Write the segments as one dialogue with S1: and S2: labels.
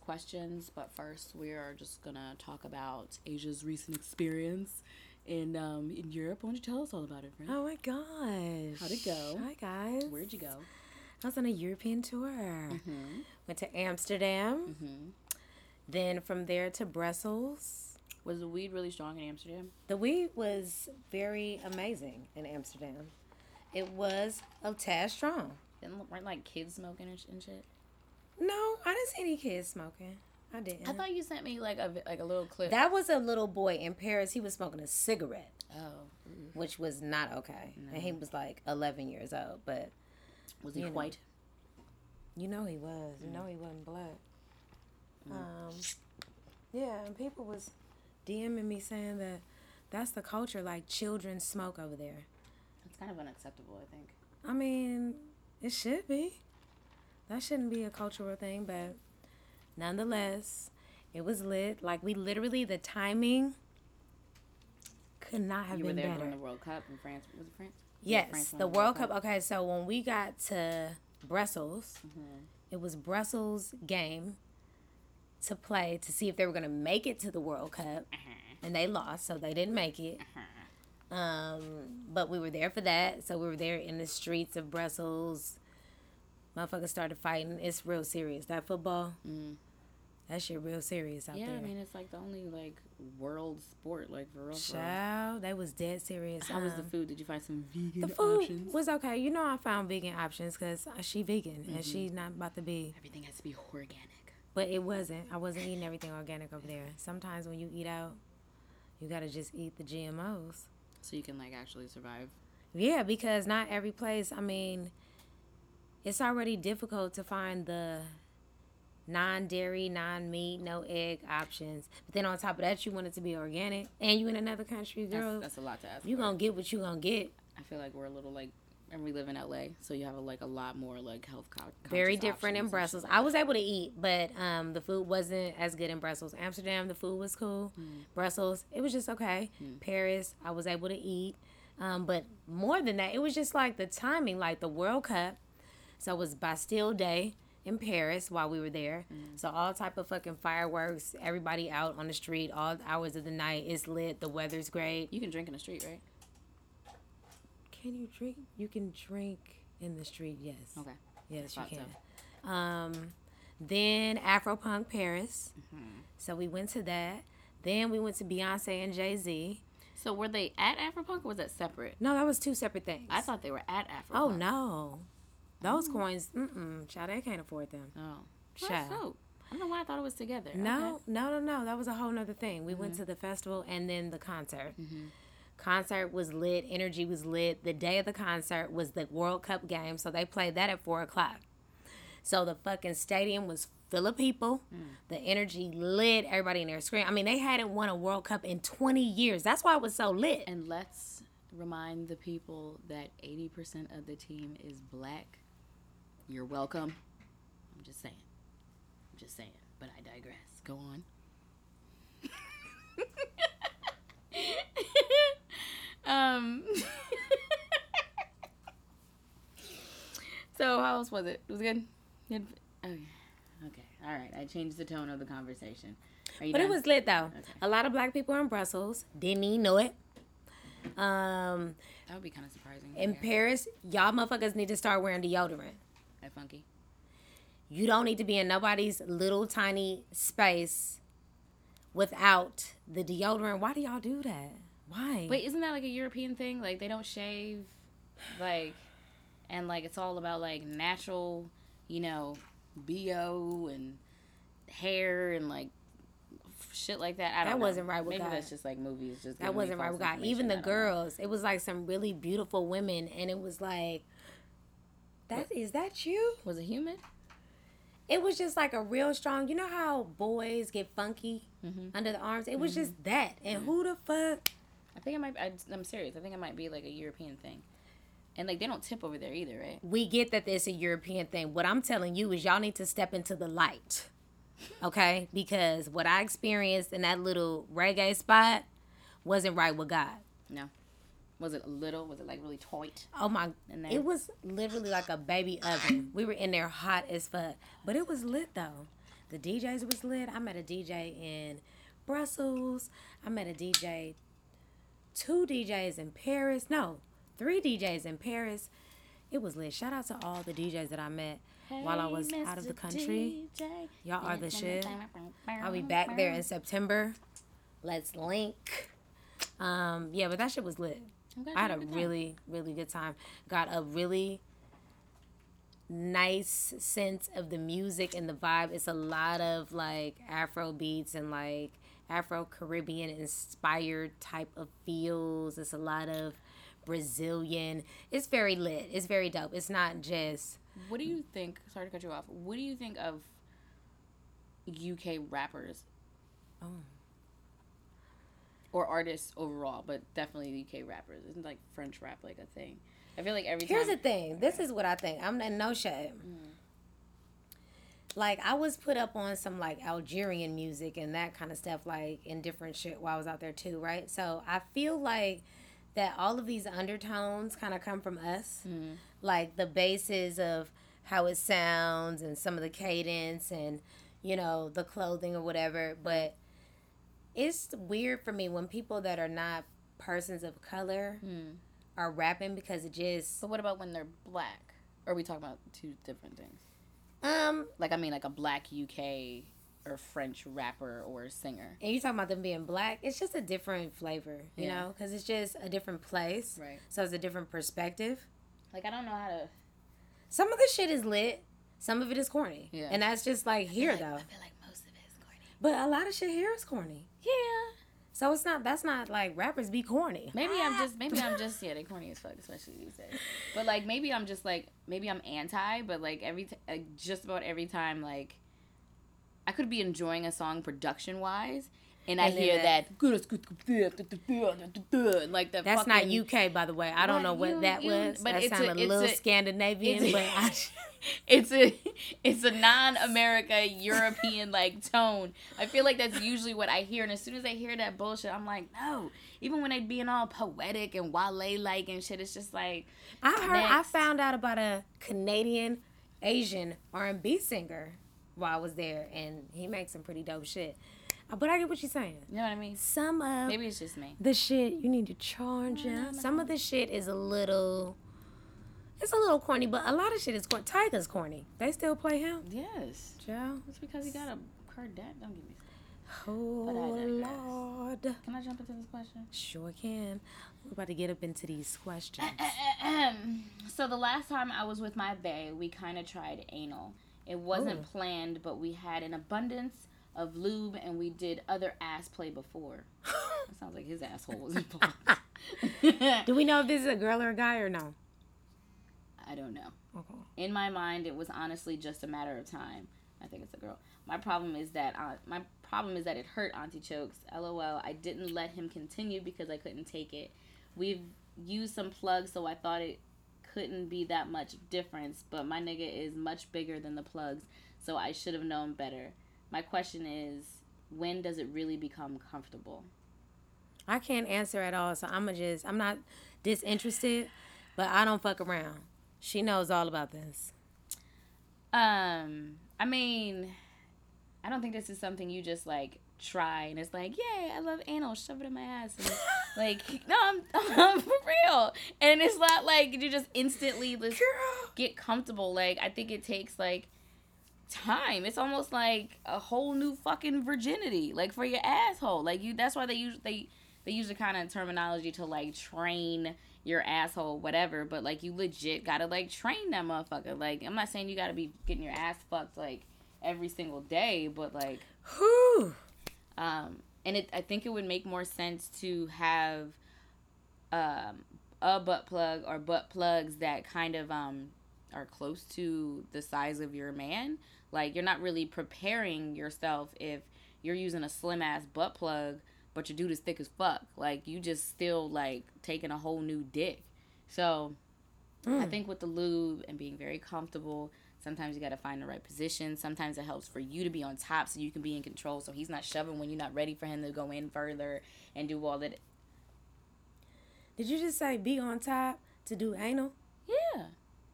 S1: questions, but first, we are just to talk about Asia's recent experience in um, in Europe. Why don't you tell us all about it, friend?
S2: Oh my gosh.
S1: How'd it go?
S2: Hi guys.
S1: Where'd you go?
S2: I was on a European tour.
S1: Mm-hmm.
S2: Went to Amsterdam. Then from there to Brussels.
S1: Was the weed really strong in Amsterdam?
S2: The weed was very amazing in Amsterdam. It was a tad strong.
S1: Didn't weren't like kids smoking and shit?
S2: No, I didn't see any kids smoking. I didn't.
S1: I thought you sent me like a like a little clip.
S2: that was a little boy in Paris. He was smoking a cigarette.
S1: oh,
S2: which was not okay. And he was like 11 years old, but
S1: was he
S2: You know.
S1: white?
S2: you know he was. You know he wasn't black. Um, yeah, and people was DMing me saying that that's the culture. Like children smoke over there.
S1: It's kind of unacceptable, I think.
S2: I mean, it should be. That shouldn't be a cultural thing, but nonetheless, it was lit. Like we literally the timing could not have
S1: You were
S2: been
S1: there
S2: better.
S1: during the World Cup in France. Was it France? Yeah,
S2: Yes,
S1: France
S2: the World Cup. Okay, so when we got to Brussels, mm-hmm. it was Brussels game to play to see if they were going to make it to the World Cup, uh-huh. and they lost, so they didn't make it. Uh-huh. Um, but we were there for that, so we were there in the streets of Brussels. Motherfuckers started fighting. It's real serious. That football, that shit real serious out
S1: Yeah,
S2: there.
S1: Yeah, I mean it's like the only like world sport, like for real.
S2: Child, they was dead serious.
S1: How was the
S2: Um,
S1: food? Did you find some vegan
S2: The food
S1: options?
S2: was okay. You know, I found vegan options because she vegan and
S1: Mm-hmm.
S2: she's not about to be.
S1: Everything has to be organic.
S2: But it wasn't. I wasn't eating everything organic over there. Sometimes when you eat out, you gotta just eat the GMOs.
S1: So you can like actually survive.
S2: Yeah, because not every place. I mean, it's already difficult to find the non-dairy, non-meat, no egg options. But then on top of that, you want it to be organic, and you in another country, girl.
S1: that's a lot to ask.
S2: you
S1: for.
S2: gonna get what you gonna get.
S1: I feel like we're a little like, and we live in LA, so you have a, like a lot more like health.
S2: Very different in Brussels.
S1: shit
S2: I was able to eat, but um, the food wasn't as good in Brussels. Amsterdam, the food was cool. Brussels, it was just okay. Paris, I was able to eat, um, but more than that, it was just like the timing, like the World Cup. So it was Bastille Day in Paris while we were there. So all type of fucking fireworks, everybody out on the street, all hours of the night. It's lit. The weather's great.
S1: You can drink in the street, right?
S2: Can you drink? You can drink in the street. Yes.
S1: Okay.
S2: Yes, you
S1: Thought so.
S2: can. Um, then Afropunk Paris.
S1: Mm-hmm.
S2: So we went to that. Then we went to Beyonce and Jay Z.
S1: So were they at Afropunk or was that separate?
S2: No, that was two separate things.
S1: I thought they were at Afropunk.
S2: Oh no, those coins. Mm-mm, child, they can't afford them.
S1: Oh.
S2: Child.
S1: Dope. I don't know why I thought it was together.
S2: No,
S1: Okay.
S2: no, no, no. That was a whole nother thing. We
S1: Mm-hmm.
S2: went to the festival and then the concert. Concert was lit. Energy was lit. The day of the concert was the World Cup game, so they played that at four o'clock. So the fucking stadium was full of people.
S1: Mm.
S2: The energy lit. Everybody in there screaming. I mean, they hadn't won a World Cup in twenty years. That's why it was so lit.
S1: And let's remind the people that 80% of the team is black. You're welcome. I'm just saying. I'm just saying. But I digress. Go on. um. so how else was it? It was good. Good. Okay. Okay. All right. I changed the tone of the conversation.
S2: But it was lit though. A lot of black people in Brussels didn't even know it. Um,
S1: That would be kind of surprising.
S2: in
S1: Okay.
S2: Paris, y'all motherfuckers need to start wearing deodorant.
S1: Funky.
S2: You don't need to be in nobody's little tiny space without the deodorant. Why do y'all do that? Why?
S1: Wait, isn't that like a European thing? Like they don't shave, like, and like it's all about like natural, you know, bo and hair and like shit like that. I don't
S2: That
S1: know.
S2: wasn't right with
S1: Maybe
S2: God.
S1: that's just like movies. Just
S2: That wasn't right with God. Even the
S1: don't know.
S2: girls, it was like some really beautiful women, and it was like, that is that you?
S1: Was it human?
S2: It was just like a real strong. You know how boys get funky
S1: Mm-hmm.
S2: under the arms? It was just that. And who the fuck?
S1: I think it might. I, I'm serious. I think it might be like a European thing, and like they don't tip over there either, right?
S2: We get that it's a European thing. What I'm telling you is y'all need to step into the light. Okay? Because what I experienced in that little reggae spot wasn't right with God.
S1: No. Was it little? Was it like really tight?
S2: Oh my! It was literally like a baby oven. We were in there hot as fuck, but it was lit though. The DJs was lit. I met a DJ in Brussels. I met a DJ, two DJs in Paris. No, three DJs in Paris. It was lit. Shout out to all the DJs that I met while I was out of the country. Y'all are the shit. I'll be back there in September. Let's link. Um, yeah, but that shit was lit. I had a really, really good time. Got a really nice sense of the music and the vibe. It's a lot of like Afro beats and like Afro Caribbean inspired type of feels. It's a lot of Brazilian. It's very lit. It's very dope. It's not just
S1: What do you think? Sorry to cut you off. What do you think of UK rappers?
S2: Oh.
S1: Or artists overall, but definitely UK rappers. Isn't like French rap like a thing? I feel like every
S2: Here's the thing. This is what I think. I'm in no shade. Mm. Like I was put up on some like Algerian music and that kind of stuff, like in different shit while I was out there too, right? So I feel like that all of these undertones kind of come from us, mm. like the basis of how it sounds and some of the cadence and you know the clothing or whatever. But it's weird for me when people that are not persons of color are rapping because it just
S1: But what about when they're black? Or are we talking about two different things?
S2: um
S1: Like I mean, like a black UK or French rapper or singer.
S2: and you talking about them being black it's just a different flavor you
S1: Yeah.
S2: know because it's just a different place
S1: Right.
S2: so it's a different perspective
S1: Like I don't know how to.
S2: some of the shit is lit some of it is corny
S1: Yeah.
S2: and that's just like here though
S1: I feel like most of it is corny.
S2: But a lot of shit here is corny
S1: Yeah.
S2: so it's not that's not like rappers be corny
S1: Maybe I'm just maybe I'm just yeah they corny as fuck especially these days. But like maybe I'm just like maybe I'm anti, but like every t- like, just about every time like I could be enjoying a song production wise. And I
S2: And then
S1: hear
S2: that-
S1: that, like the
S2: that's not UK, by the way. I don't know what
S1: you-
S2: that
S1: you-
S2: was.
S1: but
S2: that
S1: it's a-
S2: sounded a,
S1: it's
S2: little
S1: a-
S2: Scandinavian,
S1: it's-
S2: but I,
S1: it's a it's a non-America European like tone. I feel like that's usually what I hear, and as soon as I hear that bullshit, I'm like, no. Even when they being all poetic and Wale like and shit, it's just like
S2: I heard I found out about a Canadian Asian R&B singer while I was there, and he makes some pretty dope shit. But I get what you're saying.
S1: you know what I mean.
S2: Some of
S1: Maybe it's just me.
S2: the shit you need to charge up. Some of the shit is a little. It's a little corny, but a lot of shit is corny. Tyga's corny. They still play him.
S1: Yes,
S2: Joe.
S1: it's because he got a Kardashian. Don't give me.
S2: Oh. Lord.
S1: Can I jump into this question?
S2: Sure can. We're about to get up into these questions.
S1: so the last time I was with my bae, we kind of tried anal. It wasn't
S2: Ooh.
S1: planned, but we had an abundance of lube, and we did other ass play before. It sounds like his asshole was involved.
S2: Do we know if this is a girl or a guy or no?
S1: I don't know.
S2: Okay.
S1: In my mind, it was honestly just a matter of time. I think it's a girl. My problem is that uh, my problem is that it hurt Auntie Chokes. LOL. I didn't let him continue because I couldn't take it. We've used some plugs, so I thought it couldn't be that much difference. But my nigga is much bigger than the plugs, so I should have known better. My question is, when does it really become comfortable?
S2: I can't answer at all, so I'm gonna just I'm not disinterested, but I don't fuck around. She knows all about this.
S1: Um, I mean, I don't think this is something you just like try and it's like, yay, I love anal, shove it in my ass. And, like, no, I'm, I'm for real. And it's not like you just instantly just
S2: Girl.
S1: get comfortable. Like, I think it takes like time. It's almost like a whole new fucking virginity, like for your asshole. Like you, that's why they use they they use the kind of terminology to like train your asshole, whatever. But like you legit gotta like train that motherfucker. Like I'm not saying you gotta be getting your ass fucked like every single day, but like
S2: Whew.
S1: Um, and it, I think it would make more sense to have um, a butt plug or butt plugs that kind of um, are close to the size of your man. Like you're not really preparing yourself if you're using a slim ass butt plug, but your dude is thick as fuck. Like you just still like taking a whole new dick. So I mm. think with the lube and being very comfortable, sometimes you got to find the right position. Sometimes it helps for you to be on top so you can be in control. So he's not shoving when you're not ready for him to go in further and do all that.
S2: Did you just say be on top to do anal?
S1: Yeah.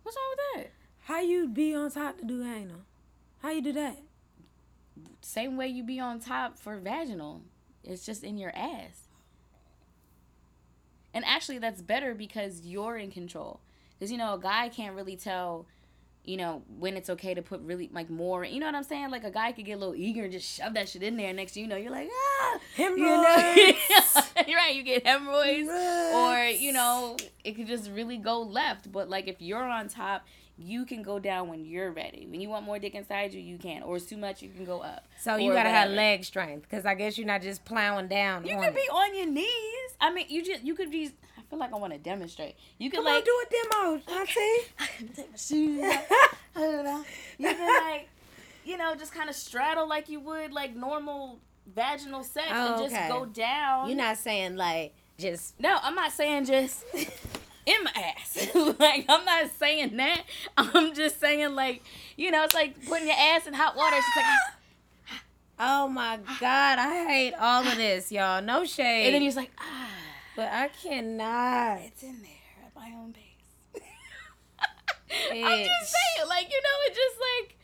S1: What's wrong with that?
S2: How you be on top to do anal? How you do that?
S1: Same way you be on top for vaginal. It's just in your ass. And actually, that's better because you're in control. Because, you know, a guy can't really tell, you know, when it's okay to put really, like, more. You know what I'm saying? Like, a guy could get a little eager and just shove that shit in there. Next thing you know, you're like, ah! You know?
S2: Hemorrhoids.
S1: you're right, you get hemorrhoids. Or, you know, it could just really go left. But, like, if you're on top, you can go down when you're ready. When you want more dick inside you, you can. Or it's too much, you can go up.
S2: So you gotta have leg strength, because I guess you're not just plowing down.
S1: You could be on your knees. I mean, you just you could be. I feel like I want to demonstrate. You could
S2: Come
S1: like
S2: on, do a demo, Auntie.
S1: I can take my shoes. off. I don't know. You can like, you know, just kind of straddle like you would like normal vaginal sex
S2: Oh,
S1: and just
S2: okay.
S1: go down.
S2: You're not saying like just
S1: No, I'm not saying just in my ass. like I'm not saying that. I'm just saying like, you know, it's like putting your ass in hot water. It's just like,
S2: Oh my God, I hate all of this, y'all. No shade.
S1: and then he's like, ah,
S2: but I cannot.
S1: it's in there at my own pace. I'm just saying, like you know, it just like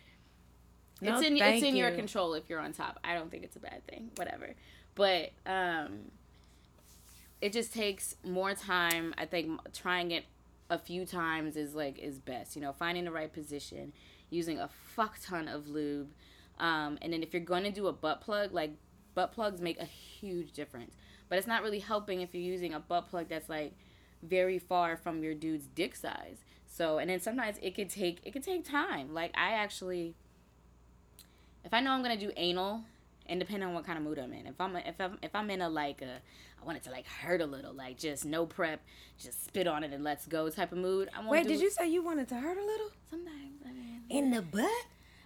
S2: No,
S1: it's in it's in your control if you're on top. I don't think it's a bad thing. Whatever, but um, it just takes more time. I think trying it a few times is like is best. You know, finding the right position, using a fuck ton of lube, um, and then if you're going to do a butt plug, like butt plugs make a huge difference. But it's not really helping if you're using a butt plug that's like very far from your dude's dick size. So, and then sometimes it could take it could take time. Like I actually if I know I'm gonna do anal, and depending on what kind of mood I'm in, if I'm if I'm if I'm in a like a I want it to like hurt a little, like just no prep, just spit on it and let's go type of mood. I
S2: Wait, did you say you wanted to hurt a little?
S1: Sometimes I mean,
S2: In the butt?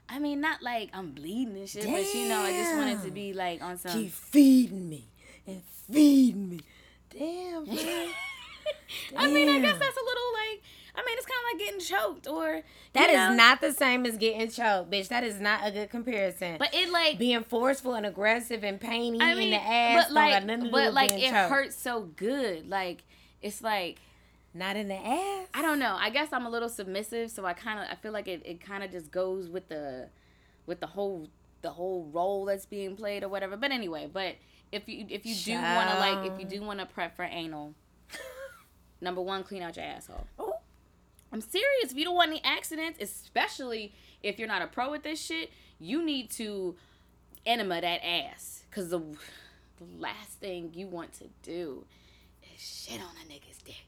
S1: I mean not like I'm bleeding and shit, but you know I just wanted to be like on some.
S2: Keep feeding me and feeding me. Damn, man.
S1: I mean, I guess that's a little like. I mean, it's kind of like getting choked, or
S2: That is
S1: know?
S2: not the same as getting choked, bitch. That is not a good comparison.
S1: But it like
S2: being forceful and aggressive and painy
S1: I
S2: in the ass
S1: but like, but like it
S2: choked.
S1: hurts so good. Like it's like
S2: Not in the ass.
S1: I don't know. I guess I'm a little submissive, so I kind of I feel like it, it kind of just goes with the with the whole the whole role that's being played or whatever. But anyway, but if you if you do want to like if you do want to prep for anal, number one, clean out your asshole.
S2: Oh.
S1: I'm serious. If you don't want any accidents, especially if you're not a pro with this shit, you need to enema that ass. Cause the the last thing you want to do is shit on a nigga's dick.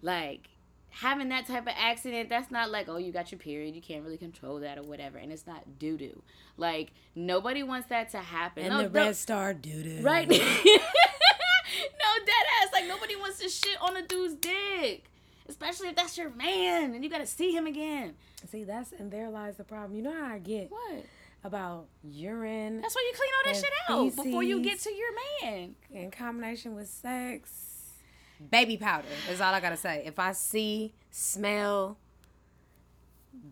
S1: Like having that type of accident, that's not like, oh, you got your period, you can't really control that or whatever, and it's not doo doo. Like nobody wants that to happen.
S2: And
S1: no,
S2: the
S1: no-
S2: red star doo doo.
S1: Right. no, dead ass. Like nobody wants to shit on a dude's dick. Especially if that's your man and you gotta see him again.
S2: See, that's and there lies the problem. You know how I get
S1: What?
S2: about urine
S1: That's why you clean all that shit out before you get to your man.
S2: in combination with sex. Baby powder is all I gotta say. If I see, smell,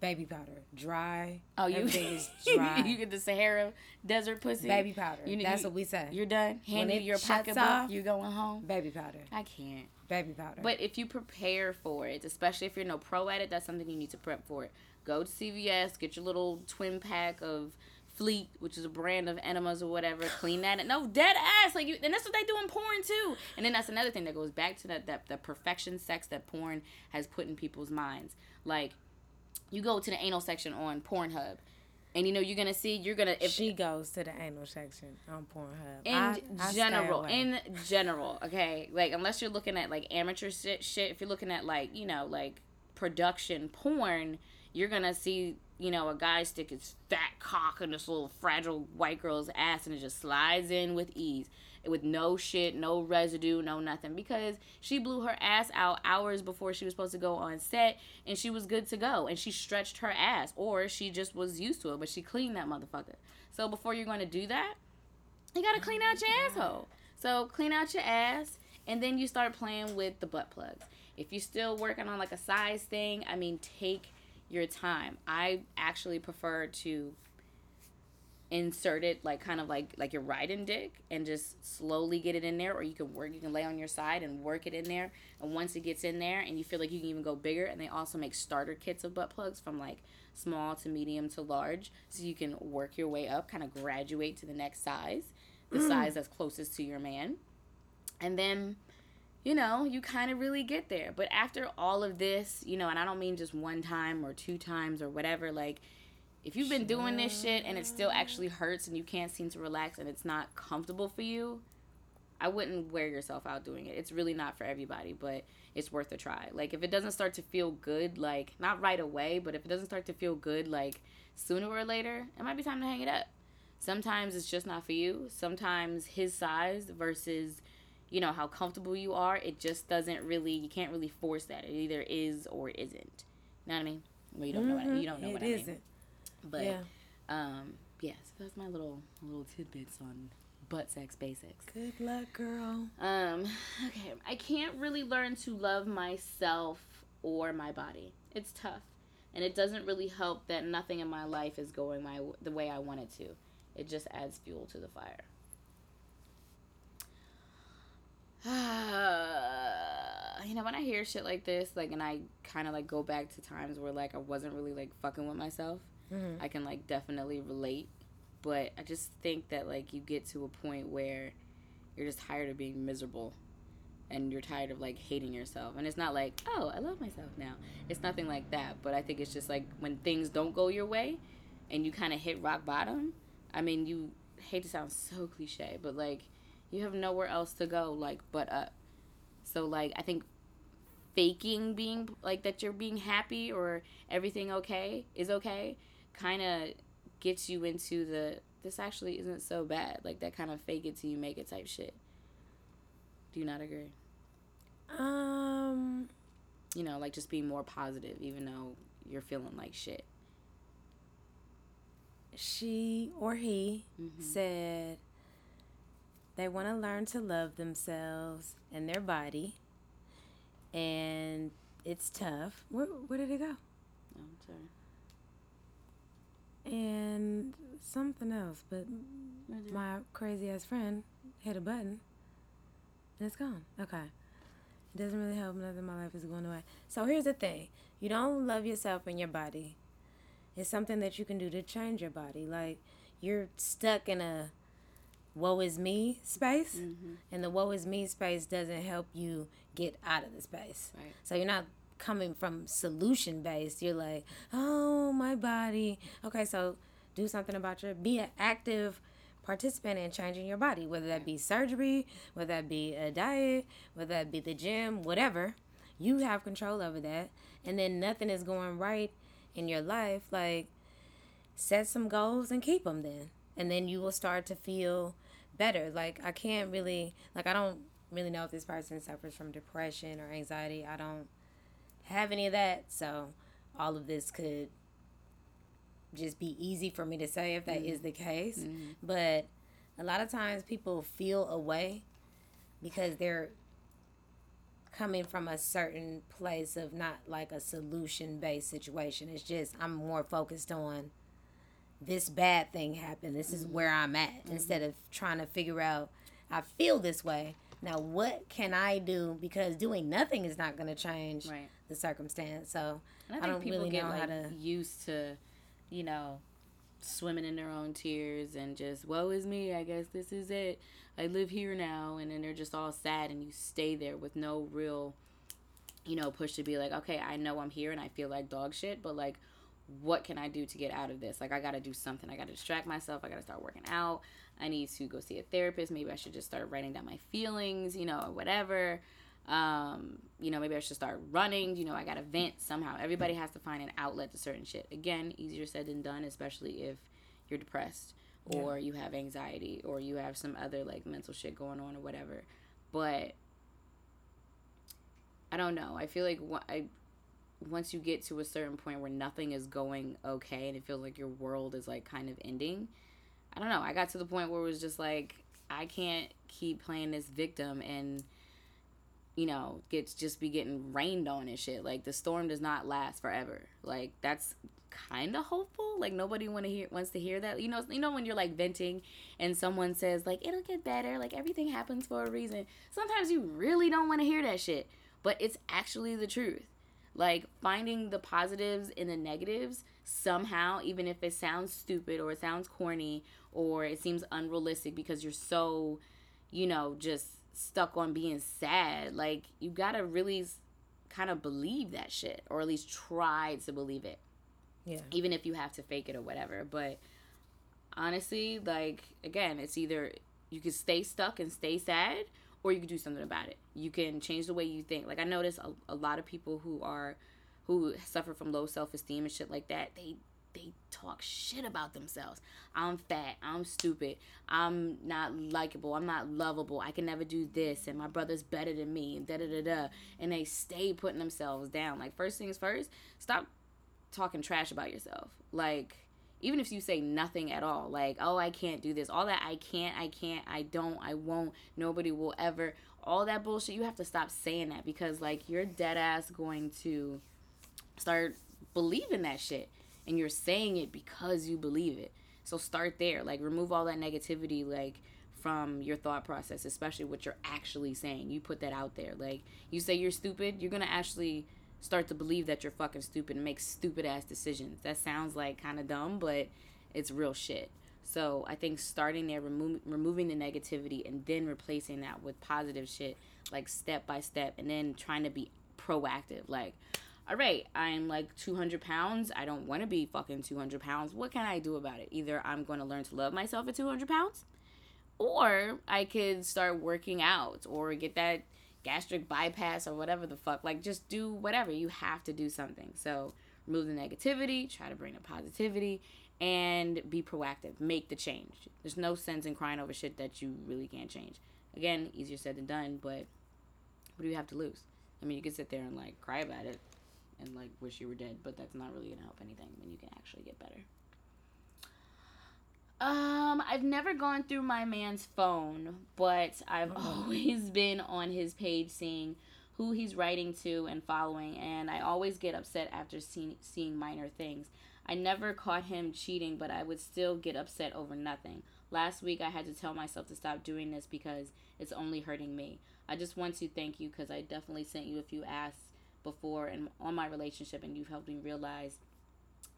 S2: baby powder, dry.
S1: Oh, you
S2: is dry.
S1: you get the Sahara desert pussy.
S2: baby powder.
S1: You-
S2: That's
S1: you-
S2: what we say.
S1: You're done. Hand you your pocketbook.
S2: off-
S1: You going home?
S2: baby powder.
S1: I can't.
S2: Baby powder.
S1: But if you prepare for it, especially if you're no pro at it, that's something you need to prep for it. Go to CVS, get your little twin pack of Fleet, which is a brand of enemas or whatever. Clean that. No, dead ass. Like you, and that's what they do in porn too. And then that's another thing that goes back to that that the perfection sex that porn has put in people's minds. Like you go to the anal section on Pornhub, and you know you're gonna see you're gonna if
S2: she goes to the anal section on Pornhub.
S1: in
S2: I- I
S1: general in general okay like unless you're looking at like amateur shit, shit if you're looking at like you know like production porn you're gonna see you know, a guy stick his fat cock in this little fragile white girl's ass and it just slides in with ease. With no shit, no residue, no nothing. Because she blew her ass out hours before she was supposed to go on set and she was good to go. And she stretched her ass. Or she just was used to it, but she cleaned that motherfucker. So before you're going to do that, you gotta clean out your asshole. So clean out your ass and then you start playing with the butt plugs. If you're still working on like a size thing, I mean, take your time. I actually prefer to insert it like kind of like like you're riding dick and just slowly get it in there or you can work you can lay on your side and work it in there. And once it gets in there and you feel like you can even go bigger and they also make starter kits of butt plugs from like small to medium to large so you can work your way up kind of graduate to the next size the mm. size that's closest to your man. And then you know, you kind of really get there. But after all of this, you know, and I don't mean just one time or two times or whatever, like, if you've been doing this shit and it still actually hurts and you can't seem to relax and it's not comfortable for you, I wouldn't wear yourself out doing it. It's really not for everybody, but it's worth a try. Like, if it doesn't start to feel good, like, not right away, but if it doesn't start to feel good, like, sooner or later, it might be time to hang it up. Sometimes it's just not for you. Sometimes his size versus you know how comfortable you are it just doesn't really you can't really force that it either is or isn't you know what i mean well you don't know what I, you don't know
S2: It
S1: what i
S2: isn't.
S1: But
S2: Yeah.
S1: um yeah so that's my little little tidbits on butt sex basics.
S2: Good luck, girl.
S1: um okay i can't really learn to love myself or my body. It's tough. And it doesn't really help that nothing in my life is going my the way i want it to. It just adds fuel to the fire. You know when i hear shit like this like and i kind of like go back to times where like i wasn't really like fucking with myself Mm-hmm. i can like definitely relate but i just think that like you get to a point where you're just tired of being miserable and you're tired of like hating yourself. And it's not like oh i love myself now. It's nothing like that but i think it's just like when things don't go your way and you kind of hit rock bottom i mean you hate to sound so cliche but like you have nowhere else to go like but up. So like i think faking being like that you're being happy or everything okay is okay kind of gets you into the this actually isn't so bad like that kind of fake it till you make it type shit do you not agree
S2: Um,
S1: you know like just being more positive even though you're feeling like shit
S2: she or he
S1: Mm-hmm.
S2: said they want to learn to love themselves and their body, and it's tough. Where where did it go?
S1: oh, i'm sorry
S2: And something else, but my crazy ass friend hit a button and it's gone. Okay. It doesn't really help. Nothing in my life is going away. So here's the thing you don't love yourself and your body. It's something that you can do to change your body. Like you're stuck in a woe is me space, and the woe is me space doesn't help you get out of the space.
S1: Right.
S2: So you're not coming from solution based. You're like, oh, my body. Okay, so do something about your, be an active participant in changing your body, whether that be surgery, whether that be a diet, whether that be the gym, whatever. You have control over that. And then nothing is going right in your life. Like, set some goals and keep them then. And then you will start to feel better. Like, I can't really, like, I don't really know if this person suffers from depression or anxiety. I don't have any of that. So, all of this could just be easy for me to say if that is mm-hmm. the case. Mm-hmm. But a lot of times people feel away because they're coming from a certain place of not like a solution based situation. It's just I'm more focused on this bad thing happened. This is where mm-hmm. I'm at instead of trying to figure out I feel this way. Now what can I do because doing nothing is not going to change
S1: Right.
S2: The circumstance. So
S1: I
S2: I, don't
S1: people
S2: really
S1: get
S2: know
S1: like
S2: how to
S1: used to, you know, swimming in their own tears and just woe is me. I guess this is it. I live here now, and then they're just all sad, and you stay there with no real, you know, push to be like, okay, I know I'm here and I feel like dog shit, but like, what can I do to get out of this? Like, I got to do something. I got to distract myself. I got to start working out. I need to go see a therapist. Maybe I should just start writing down my feelings, you know, or whatever. Um, you know, maybe I should start running. You know, I got to vent somehow. Everybody has to find an outlet to certain shit. Again, easier said than done, especially if you're depressed or yeah. you have anxiety or you have some other like mental shit going on or whatever. But I don't know. I feel like I once you get to a certain point where nothing is going okay and it feels like your world is like kind of ending. I don't know. I got to the point where it was just like I can't keep playing this victim and you know, gets just be getting rained on and shit. Like the storm does not last forever. Like that's kind of hopeful. Like nobody want to hear wants to hear that. You know, you know when you're like venting and someone says like it'll get better, like everything happens for a reason. Sometimes you really don't want to hear that shit, but it's actually the truth. Like finding the positives in the negatives somehow, even if it sounds stupid or it sounds corny or it seems unrealistic because you're so, you know, just stuck on being sad. Like you gotta really kind of believe that shit or at least try to believe it. Yeah. Even if you have to fake it or whatever. But honestly, like again, it's either you can stay stuck and stay sad or you can do something about it. You can change the way you think. Like I notice a, a lot of people who are who suffer from low self-esteem and shit like that, they they talk shit about themselves. I'm fat, I'm stupid, I'm not likable, I'm not lovable, I can never do this, and my brother's better than me, and da da da da. And they stay putting themselves down. Like first things first, stop talking trash about yourself. Like even if you say nothing at all, like, oh, I can't do this, all that I can't, I can't, I don't, I won't, nobody will ever, all that bullshit, you have to stop saying that because, like, you're dead ass going to start believing that shit. And you're saying it because you believe it. So start there. Like, remove all that negativity, like, from your thought process, especially what you're actually saying. You put that out there. Like, you say you're stupid, you're gonna actually start to believe that you're fucking stupid and make stupid ass decisions. That sounds like kind of dumb, but it's real shit. So I think starting there, remo- removing the negativity, and then replacing that with positive shit, like step by step, and then trying to be proactive. Like, all right, I'm like 200 pounds. I don't want to be fucking 200 pounds. What can I do about it? Either I'm going to learn to love myself at 200 pounds, or I could start working out or get that gastric bypass or whatever the fuck. Like, just do whatever. You have to do something. So, remove the negativity, try to bring the positivity, and be proactive. Make the change. There's no sense in crying over shit that you really can't change. Again, easier said than done, but what do you have to lose? I mean, you could sit there and like cry about it and like wish you were dead, but that's not really gonna help anything when you can actually get better. Um, I've never gone through my man's phone, but I've always been on his page seeing who he's writing to and following, and I always get upset after see- seeing minor things. I never caught him cheating, but I would still get upset over nothing. Last week, I had to tell myself to stop doing this because it's only hurting me. I just want to thank you because I definitely sent you a few asks before and on my relationship, and you've helped me realize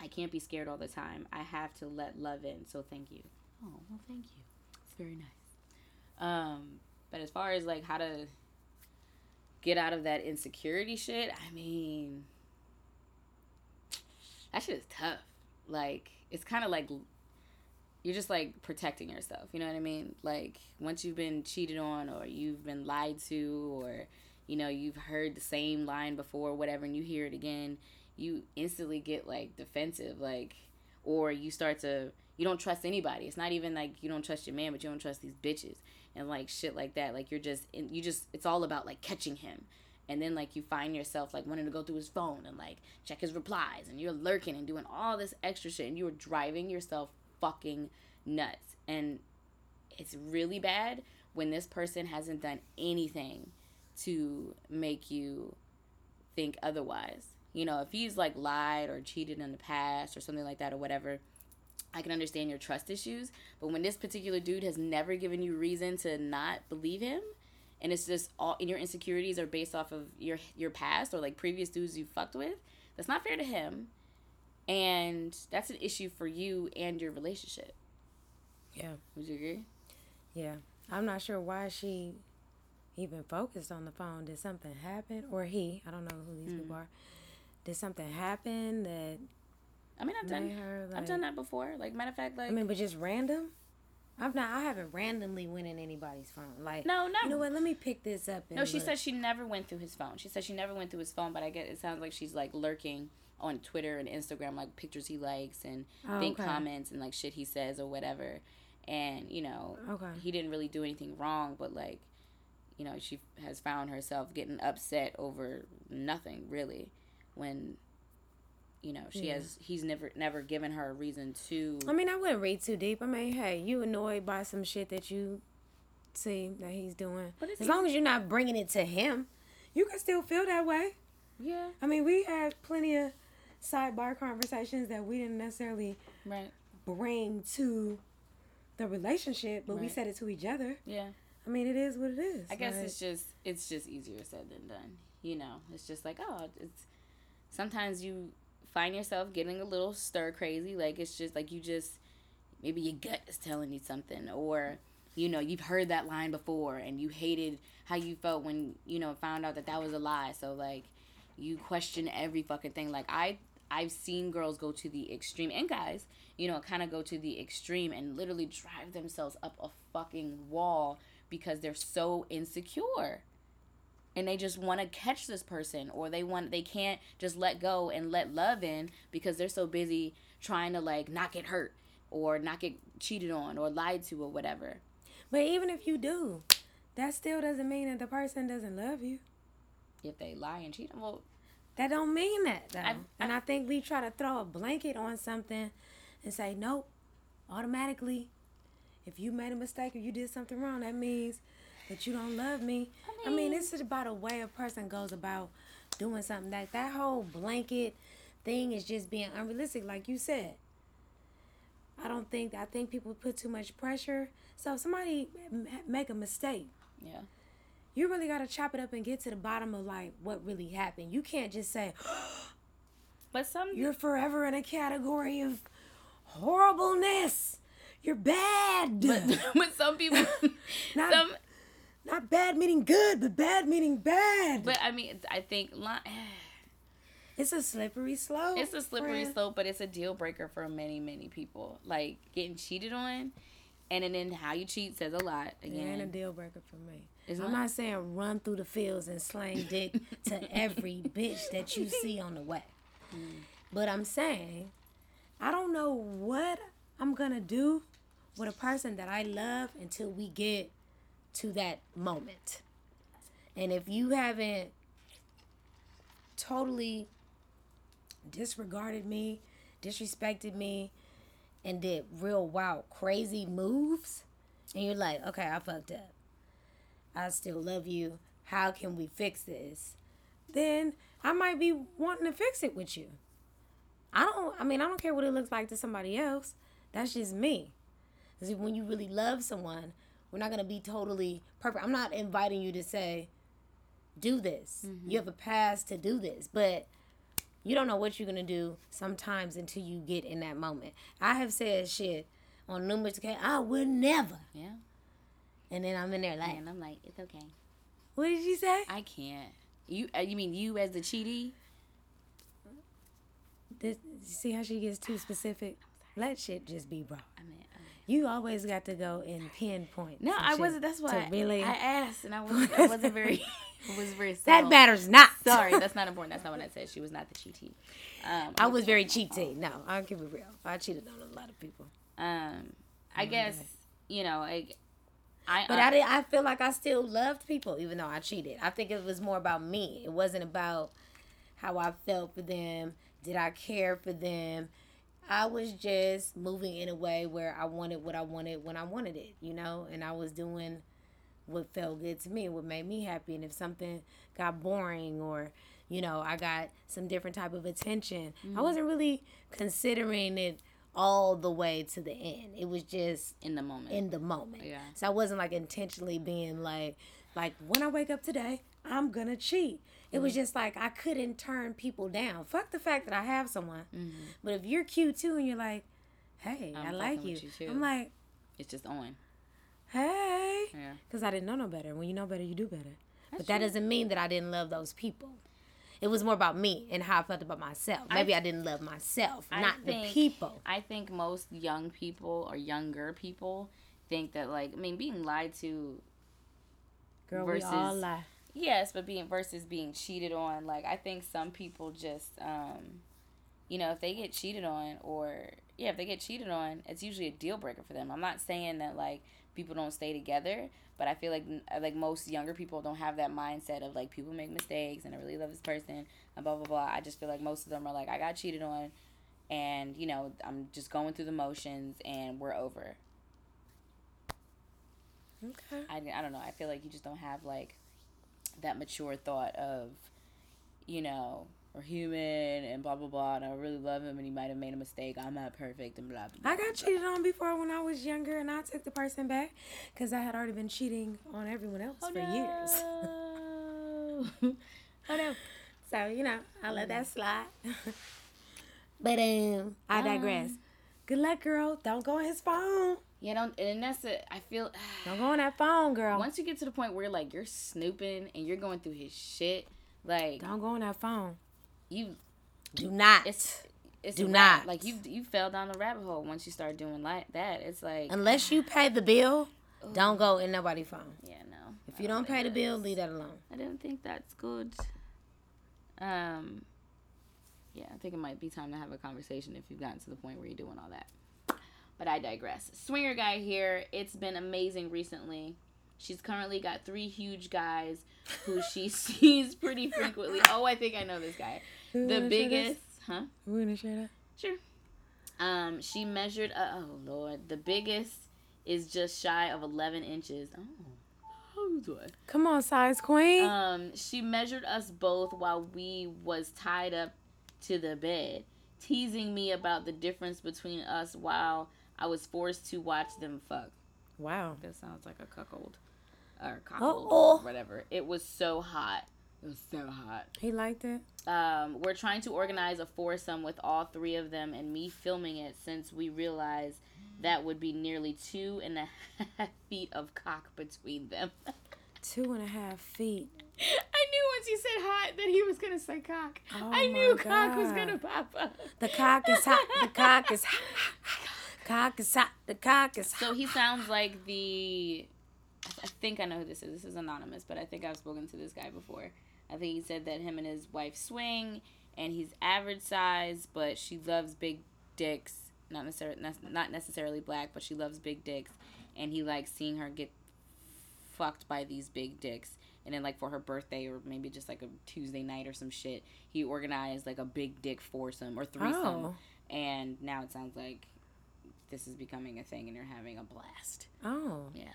S1: I can't be scared all the time. I have to let love in. So thank you. Oh, well, thank you. It's very nice. Um, but as far as like how to get out of that insecurity shit, I mean, that shit is tough. Like, it's kind of like you're just like protecting yourself. You know what I mean? Like, once you've been cheated on or you've been lied to or, you know, you've heard the same line before, whatever, and you hear it again, you instantly get like defensive like or you start to you don't trust anybody. It's not even like you don't trust your man but you don't trust these bitches and like shit like that. Like you're just you just it's all about like catching him. And then like you find yourself like wanting to go through his phone and like check his replies and you're lurking and doing all this extra shit and you're driving yourself fucking nuts. And it's really bad when this person hasn't done anything to make you think otherwise you know, if he's like lied or cheated in the past or something like that or whatever, I can understand your trust issues. But when this particular dude has never given you reason to not believe him, and it's just all and your insecurities are based off of your your past or like previous dudes you fucked with, that's not fair to him. And that's an issue for you and your relationship.
S2: Yeah.
S1: Would you agree?
S2: Yeah. I'm not sure why she even focused on the phone. Did something happen? Or he, I don't know who these mm. people are did something happen that
S1: I mean, I've done her, like, I've done that before. Like matter of fact, like
S2: I mean, but just random. I've not. I haven't randomly went in anybody's phone. Like
S1: No, no.
S2: You know what? Let me pick this up. And
S1: No, she
S2: look.
S1: said she never went through his phone. She said she never went through his phone, but I get it sounds like she's like lurking on Twitter and Instagram, like pictures he likes and
S2: Oh,
S1: think
S2: okay.
S1: comments and like shit he says or whatever. And you know,
S2: Okay.
S1: he didn't really do anything wrong, but like, you know, she has found herself getting upset over nothing really, when, you know, she
S2: Yeah.
S1: has he's never never given her a reason to.
S2: I mean, I wouldn't read too deep. I mean, hey, you annoyed by some shit that you see that he's doing. As long as you're not bringing it to him, you can still feel that way.
S1: yeah,
S2: I mean, we had plenty of sidebar conversations that we didn't necessarily
S1: right.
S2: bring to the relationship, but we said it to each other.
S1: Yeah.
S2: I mean, it is what it is.
S1: I guess
S2: Like,
S1: it's just it's just easier said than done. You know, it's just like oh, it's sometimes you find yourself getting a little stir crazy. Like it's just like you just maybe your gut is telling you something, or you know you've heard that line before and you hated how you felt when you know found out that that was a lie. So like you question every fucking thing. Like I I've seen girls go to the extreme and guys, you know, kind of go to the extreme and literally drive themselves up a fucking wall because they're so insecure. And they just want to catch this person or they want they can't just let go and let love in because they're so busy trying to like not get hurt or not get cheated on or lied to or whatever.
S2: But even if you do, that still doesn't mean that the person doesn't love you.
S1: If they lie and cheat, well,
S2: That don't mean that though.
S1: I-
S2: and I think we try to throw a blanket on something and say, nope, automatically, if you made a mistake or you did something wrong, that means that you don't love me. I mean,
S1: mean-
S2: it's about a way a person goes about doing something. That that whole blanket thing is just being unrealistic, like you said. I don't think I think people put too much pressure. So if somebody make a mistake,
S1: yeah.
S2: you really got to chop it up and get to the bottom of like what really happened. You can't just say
S1: But some
S2: you're forever in a category of horribleness. You're bad.
S1: but, but some people
S2: Not-
S1: some
S2: Not bad meaning good, but bad meaning bad.
S1: but I mean I think
S2: it's a slippery slope.
S1: it's a slippery
S2: friend.
S1: slope, but it's a deal breaker for many, many people. Like getting cheated on, and then how you cheat says a lot.
S2: It ain't a deal breaker for me.
S1: It's
S2: I'm
S1: not?
S2: not saying run through the fields and slang dick to every bitch that you see on the way. Hmm. But I'm saying, I don't know what I'm gonna do with a person that I love until we get to that moment. And if you haven't totally disregarded me, disrespected me, and did real wild, crazy moves, and you're like, okay, I fucked up. I still love you. How can we fix this? Then I might be wanting to fix it with you. I don't, I mean, I don't care what it looks like to somebody else. That's just me. 'Cause when you really love someone, we're not going to be totally perfect. I'm not inviting you to say, do this. You have a pass to do this. But you don't know what you're going to do sometimes until you get in that moment. I have said shit on numerous occasions, I would never.
S1: yeah.
S2: And then I'm in there like,
S1: And I'm like, it's okay.
S2: what did you say?
S1: I can't. You uh, you mean you as the cheaty?
S2: This, see how she gets too specific? Let shit just be bro.
S1: I mean
S2: You always got to go and pinpoint.
S1: no, I wasn't. That's why
S2: really.
S1: I asked, and I wasn't. I wasn't very. Was very.
S2: that matters not.
S1: Sorry, that's not important. That's not what I said. She was not the cheaty. Um,
S2: I was very cheaty. No, I'll keep it real. I cheated on a lot of people.
S1: Um, I guess you know. I, I
S2: But I did, I feel like I still loved people even though I cheated. I think it was more about me. It wasn't about how I felt for them. Did I care for them? I was just moving in a way where I wanted what I wanted when I wanted it, you know, and I was doing what felt good to me, what made me happy. And if something got boring or, you know, I got some different type of attention, I mm-hmm. wasn't really considering it all the way to the end. It was just
S1: in the moment.
S2: in the moment.
S1: Yeah.
S2: So I wasn't like intentionally being like, like when I wake up today, I'm gonna cheat. It
S1: Mm-hmm.
S2: was just like I couldn't turn people down. Fuck the fact that I have someone.
S1: Mm-hmm.
S2: But if you're cute too and you're like, hey,
S1: I'm
S2: i like you,
S1: you, too.
S2: I'm like,
S1: it's just on.
S2: hey,
S1: Yeah.
S2: because I didn't know no better. When you know better, you do better. but
S1: That's
S2: that
S1: true.
S2: doesn't mean that I didn't love those people. It was more about me and how I felt about myself.
S1: I-
S2: Maybe I, didn't love myself,
S1: I
S2: not
S1: think-
S2: the people.
S1: I think most young people or younger people think that like I mean being lied to
S2: Girl,
S1: versus-
S2: we all lie.
S1: Yes, but being versus being cheated on, like I think some people just um you know, if they get cheated on or yeah, if they get cheated on, it's usually a deal breaker for them. I'm not saying that like people don't stay together, but I feel like like most younger people don't have that mindset of like people make mistakes and I really love this person and blah blah blah. I just feel like most of them are like I got cheated on and you know, I'm just going through the motions and we're over.
S2: Okay.
S1: I, I don't know. I feel like you just don't have like that mature thought of, you know, we're human and blah blah blah. And I really love him, and he might have made a mistake. I'm not perfect and blah blah. blah
S2: I got cheated on before when I was younger, and I took the person back because I had already been cheating on everyone else
S1: Oh,
S2: for years.
S1: years.
S2: oh no. So you know, I let that slide. but um, I digress. Good luck, girl. Don't go on his phone.
S1: Yeah, don't. And that's it. I feel
S2: Don't go on that phone, girl.
S1: once you get to the point where like you're snooping and you're going through his shit, like
S2: Don't go on that phone.
S1: you,
S2: Do not.
S1: it's. It's
S2: Do not.
S1: like you. You fell down the rabbit hole once you start doing like that. It's like
S2: Unless you pay the bill, don't go in nobody's phone.
S1: yeah, no.
S2: If you don't pay the bill, leave that alone.
S1: I don't think that's good. Um, yeah, I think it might be time to have a conversation if you've gotten to the point where you're doing all that. But I digress. Swinger guy here. It's been amazing recently. She's currently got three huge guys who she sees pretty frequently. Oh, I think I know this guy.
S2: Who
S1: The
S2: wanna share this?
S1: biggest, huh?
S2: We gonna share that?
S1: Sure. Um, she measured. Uh, oh Lord, the biggest is just shy of 11 inches. Oh.
S2: Come on, size queen.
S1: Um, she measured us both while we was tied up to the bed, teasing me about the difference between us while I was forced to watch them fuck.
S2: wow.
S1: That sounds like a cuckold or cockle
S2: Uh-oh.
S1: or whatever. It was so hot. It was so hot.
S2: He liked it.
S1: Um, we're trying to organize a foursome with all three of them and me filming it since we realized that would be nearly two and a half feet of cock between them.
S2: Two and a half feet.
S1: I knew once you said hot that he was gonna say cock.
S2: Oh
S1: I knew
S2: my
S1: cock was gonna pop up.
S2: The cock is hot. The cock is hot. Cock is hot. The cock is hot.
S1: So he sounds like the. I think I know who this is. This is anonymous, but I think I've spoken to this guy before. I think he said that him and his wife swing, and he's average size, but she loves big dicks. Not necessarily, not necessarily black, but she loves big dicks, and he likes seeing her get fucked by these big dicks. And then, like for her birthday, or maybe just like a Tuesday night or some shit, he organized like a big dick foursome or threesome.
S2: Oh.
S1: And now it sounds like this is becoming a thing, and they're having a blast.
S2: Oh.
S1: Yeah.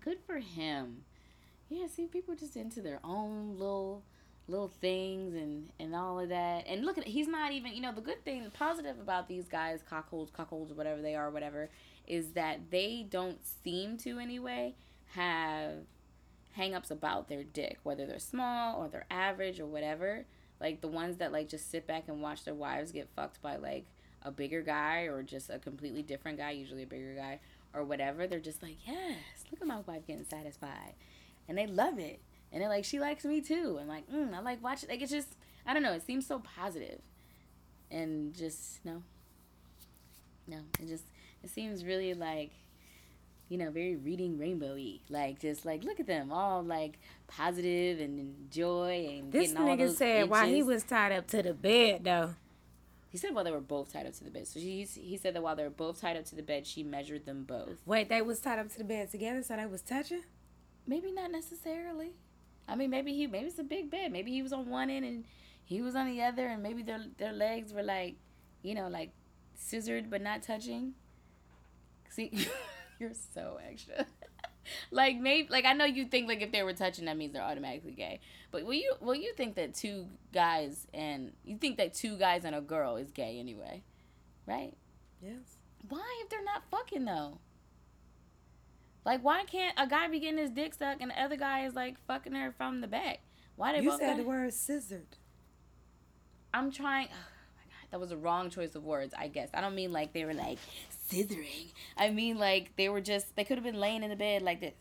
S1: Good for him. Yeah, see, people just into their own little little things and and all of that. And look at he's not even you know the good thing, the positive about these guys, cockholds, cockholds, whatever they are, whatever, is that they don't seem to anyway have hang-ups about their dick, whether they're small or they're average or whatever. Like the ones that like just sit back and watch their wives get fucked by like a bigger guy or just a completely different guy, usually a bigger guy or whatever, they're just like, yes, look at my wife getting satisfied, and they love it, and they're like, she likes me too, and like, mm, I like watching. Like it's just, I don't know, it seems so positive, and just no, no, it just it seems really like. You know, very reading rainbowy. Like, just like, look at them, all like positive and enjoy and
S2: This
S1: getting all
S2: nigga said while he was tied up to the bed though.
S1: He said while they were both tied up to the bed. So he he said that while they were both tied up to the bed, she measured them both.
S2: Wait, they was tied up to the bed together, so they was touching.
S1: Maybe not necessarily. I mean, maybe he maybe it's a big bed. Maybe he was on one end and he was on the other, and maybe their their legs were like, you know, like scissored but not touching. See, you're so extra. like maybe like I know you think like if they were touching that means they're automatically gay. But will you will you think that two guys and you think that two guys and a girl is gay anyway, right?
S2: Yes.
S1: Why if they're not fucking though? Like why can't a guy be getting his dick stuck and the other guy is like fucking her from the back? Why they
S2: You said the word scissored.
S1: I'm trying. That was a wrong choice of words. I guess I don't mean like they were like scissoring. I mean like they were just they could have been laying in the bed like this,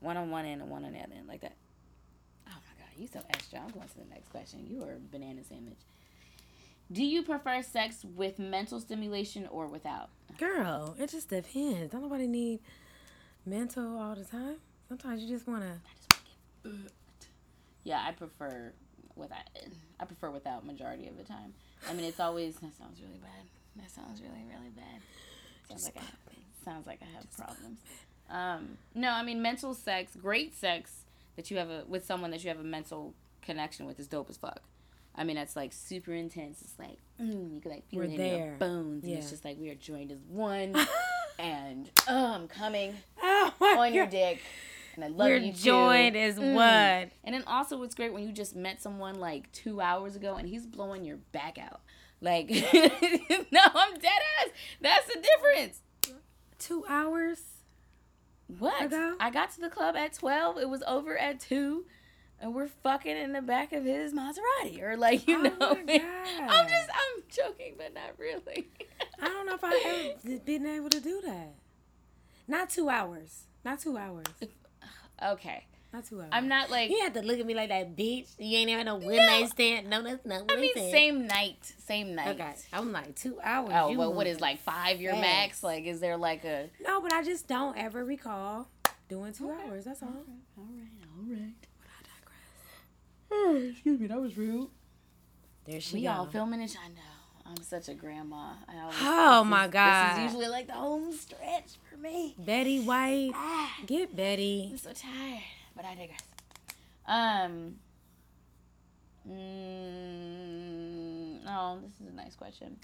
S1: one on one end and one on the other end like that. Oh my god, you so extra. I'm going to the next question. You are a banana sandwich. Do you prefer sex with mental stimulation or without?
S2: Girl, it just depends. Don't nobody need mental all the time. Sometimes you just wanna.
S1: I just wanna get Yeah, I prefer without. I prefer without majority of the time. I mean, it's always that sounds really bad. That sounds really really bad. Sounds like I have, sounds like I have problems. Um, no, I mean mental sex, great sex that you have a with someone that you have a mental connection with is dope as fuck. I mean, that's like super intense. It's like mm, you can like feel
S2: We're
S1: it in
S2: there.
S1: your bones, and it's just like we are joined as one. and oh, I'm coming
S2: Oh
S1: on your dick, and I love
S2: We're
S1: you too.
S2: joined as
S1: Mm.
S2: one.
S1: And then also, it's great when you just met someone like two hours ago and he's blowing your back out. Like, no, I'm dead ass. That's the difference.
S2: Two hours.
S1: What?
S2: Ago?
S1: I got to the club at 12. It was over at 2. And we're fucking in the back of his Maserati. Or, like, you
S2: Oh
S1: know. I'm just, I'm joking, but not really.
S2: I don't know if I've ever been able to do that. Not two hours. Not two hours.
S1: Okay.
S2: Not two hours.
S1: I'm not like.
S2: You have to look at me like that, bitch. You ain't having no one night stand. No, that's not what
S1: I mean,
S2: said.
S1: same night. Same night.
S2: Okay, I'm like two hours.
S1: Oh, well, what is like five your max? Like, is there like a.
S2: No, but I just don't ever recall doing two
S1: Okay.
S2: hours. That's all.
S1: All right, all right. But I digress. excuse me, that was rude.
S2: There she
S1: We
S2: go.
S1: all filming it. I know. I'm such a grandma. I always,
S2: Oh,
S1: this
S2: my
S1: is-
S2: God.
S1: This is usually like the home stretch for me.
S2: Betty White.
S1: Ah,
S2: Get Betty.
S1: I'm so tired, but I digress. Um. Mm, oh, this is a nice question.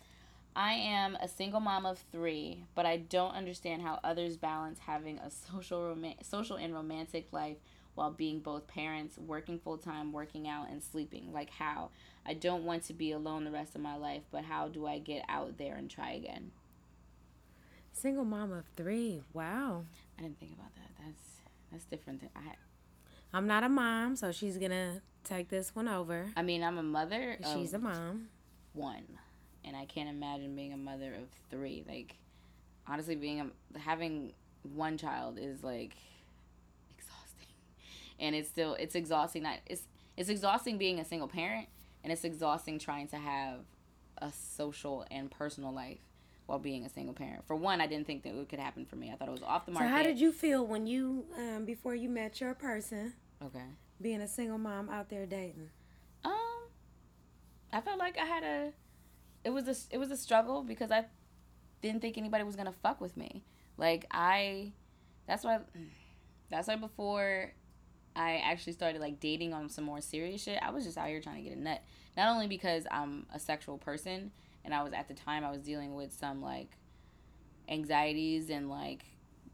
S1: I am a single mom of three, but I don't understand how others balance having a social, rom- social and romantic life while being both parents, working full time, working out, and sleeping. Like how? I don't want to be alone the rest of my life, but how do I get out there and try again?
S2: Single mom of three. Wow.
S1: I didn't think about that. That's that's different. Than I.
S2: I'm not a mom, so she's gonna take this one over.
S1: I mean, I'm a mother. Of,
S2: She's a mom.
S1: one, and I can't imagine being a mother of three. Like, honestly, being a having one child is like and it's still it's exhausting. Not it's it's exhausting being a single parent, and it's exhausting trying to have a social and personal life while being a single parent. For one, I didn't think that it could happen for me. I thought it was off the market.
S2: So how did you feel when you um before you met your person,
S1: Okay.
S2: being a single mom out there dating?
S1: Um, I felt like I had a, it was a it was a struggle because I didn't think anybody was gonna fuck with me. Like I, that's why, that's why before I actually started like dating on some more serious shit, I was just out here trying to get a nut. Not only because I'm a sexual person and I was at the time I was dealing with some like anxieties and like